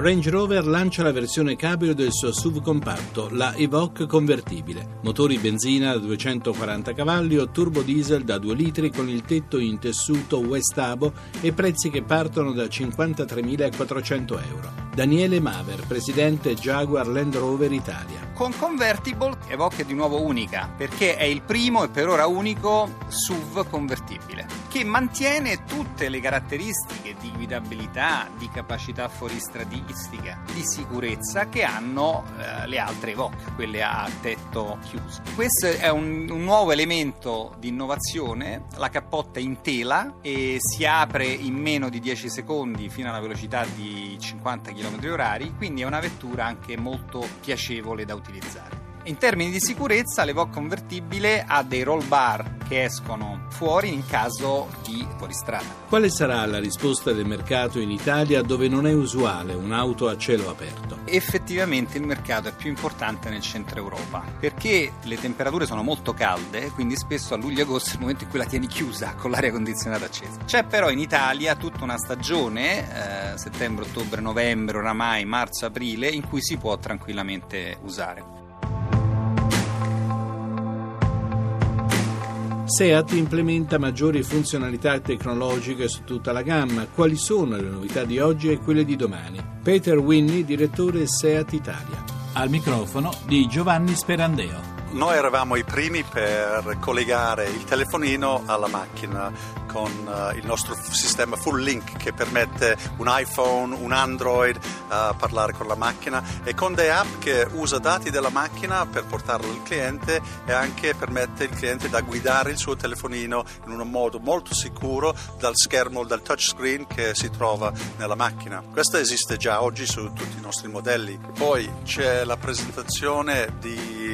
Range Rover lancia la versione cabrio del suo SUV compatto, la Evoque convertibile. Motori benzina da 240 cavalli o turbo diesel da 2 litri con il tetto in tessuto Westabo e prezzi che partono da 53.400 euro. Daniele Maver, presidente Jaguar Land Rover Italia. Con Convertible Evoque è di nuovo unica perché è il primo e per ora unico SUV convertibile che mantiene tutte le caratteristiche di guidabilità, di capacità fuoristradistica, di sicurezza che hanno eh, le altre Evoque, quelle a tetto chiuso. Questo è un, un nuovo elemento di innovazione, la cappotta in tela e si apre in meno di 10 secondi fino a una velocità di 50 km/h, quindi è una vettura anche molto piacevole da utilizzare. In termini di sicurezza, l'Evoque convertibile ha dei roll bar che escono fuori in caso di fuoristrada. Quale sarà la risposta del mercato in Italia dove non è usuale un'auto a cielo aperto? Effettivamente il mercato è più importante nel centro Europa perché le temperature sono molto calde, quindi spesso a luglio e agosto è il momento in cui la tieni chiusa con l'aria condizionata accesa. C'è però in Italia tutta una stagione, eh, settembre, ottobre, novembre, oramai marzo, aprile, in cui si può tranquillamente usare. SEAT implementa maggiori funzionalità tecnologiche su tutta la gamma. Quali sono le novità di oggi e quelle di domani? Peter Winnie, direttore SEAT Italia. Al microfono di Giovanni Sperandeo. Noi eravamo i primi per collegare il telefonino alla macchina con uh, il nostro sistema full link che permette un iPhone, un Android a uh, parlare con la macchina e con delle app che usa dati della macchina per portarlo al cliente e anche permette il cliente da guidare il suo telefonino in un modo molto sicuro dal schermo, dal touchscreen che si trova nella macchina. Questo esiste già oggi su tutti i nostri modelli. Poi c'è la presentazione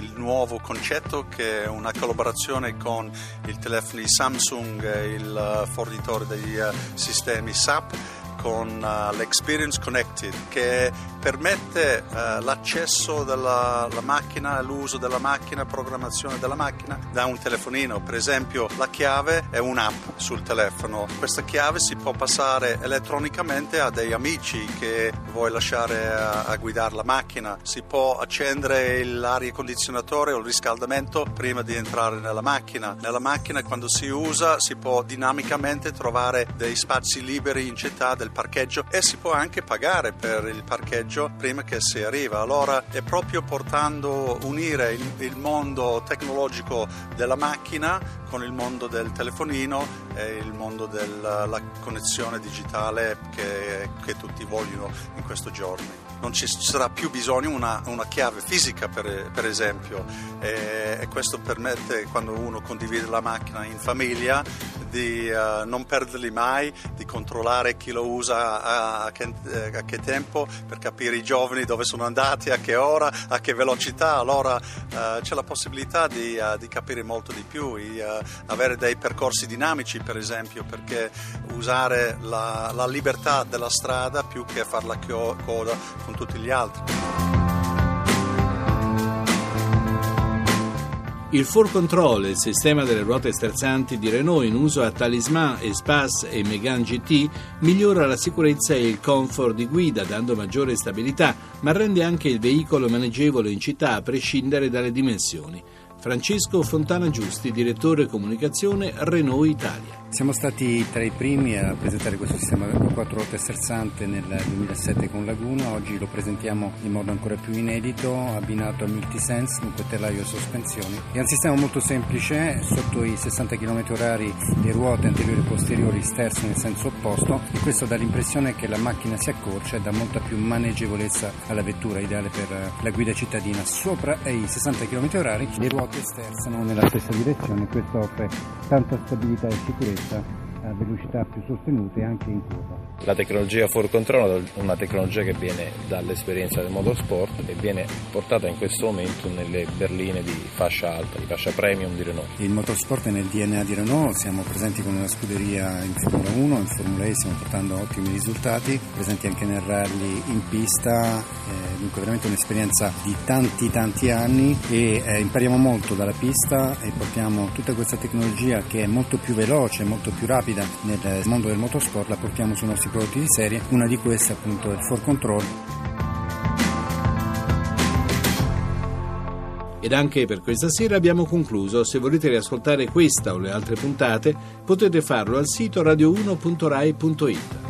del nuovo concetto che è una collaborazione con i telefoni Samsung il fornitore dei eh, sistemi SAP con uh, l'Experience Connected che permette uh, l'accesso della macchina, l'uso della macchina, programmazione della macchina da un telefonino. Per esempio la chiave è un'app sul telefono. Questa chiave si può passare elettronicamente a dei amici che vuoi lasciare a, a guidare la macchina. Si può accendere l'aria condizionatore o il riscaldamento prima di entrare nella macchina. Nella macchina quando si usa si può dinamicamente trovare dei spazi liberi in città del parcheggio e si può anche pagare per il parcheggio prima che si arriva. Allora è proprio portando, unire il, il mondo tecnologico della macchina con il mondo del telefonino e il mondo della connessione digitale che, che tutti vogliono in questi giorni non ci sarà più bisogno una, una chiave fisica per, per esempio e, e, questo permette quando uno condivide la macchina in famiglia di uh, non perderli mai, di controllare chi lo usa a, a, che, a, che, tempo per capire i giovani dove sono andati, a che ora, a che velocità, allora uh, c'è la possibilità di, uh, di, capire molto di più, di avere dei percorsi dinamici per esempio perché usare la, la libertà della strada più che fare la coda con tutti gli altri. Il 4Control, il sistema delle ruote sterzanti di Renault in uso a Talisman, Espace e Megane GT, migliora la sicurezza e il comfort di guida dando maggiore stabilità, ma rende anche il veicolo maneggevole in città a prescindere dalle dimensioni. Francesco Fontana Giusti, direttore comunicazione Renault Italia. Siamo stati tra i primi a presentare questo sistema a quattro ruote sterzante nel 2007 con Laguna, oggi lo presentiamo in modo ancora più inedito, abbinato a Multisense, un telaio a sospensioni. È un sistema molto semplice, sotto i 60 km h le ruote anteriori e posteriori sterzano in senso opposto e questo dà l'impressione che la macchina si accorcia e dà molta più maneggevolezza alla vettura, ideale per la guida cittadina. Sopra i 60 km h le ruote sterzano nella stessa direzione, questo offre tanta stabilità e sicurezza a velocità più sostenute anche in curva. La tecnologia For Control è una tecnologia che viene dall'esperienza del motorsport e viene portata in questo momento nelle berline di fascia alta, di fascia premium di Renault. Il motorsport è nel DNA di Renault, siamo presenti con una scuderia in Formula 1, in Formula E stiamo portando ottimi risultati, presenti anche nel rally in pista, eh, dunque veramente un'esperienza di tanti tanti anni e eh, impariamo molto dalla pista e portiamo tutta questa tecnologia che è molto più veloce, molto più rapida nel mondo del motorsport, la portiamo sui nostri prodotti di serie, una di queste appunto è il For Control. Ed anche per questa sera abbiamo concluso. Se volete riascoltare questa o le altre puntate potete farlo al sito radio1.rai.it.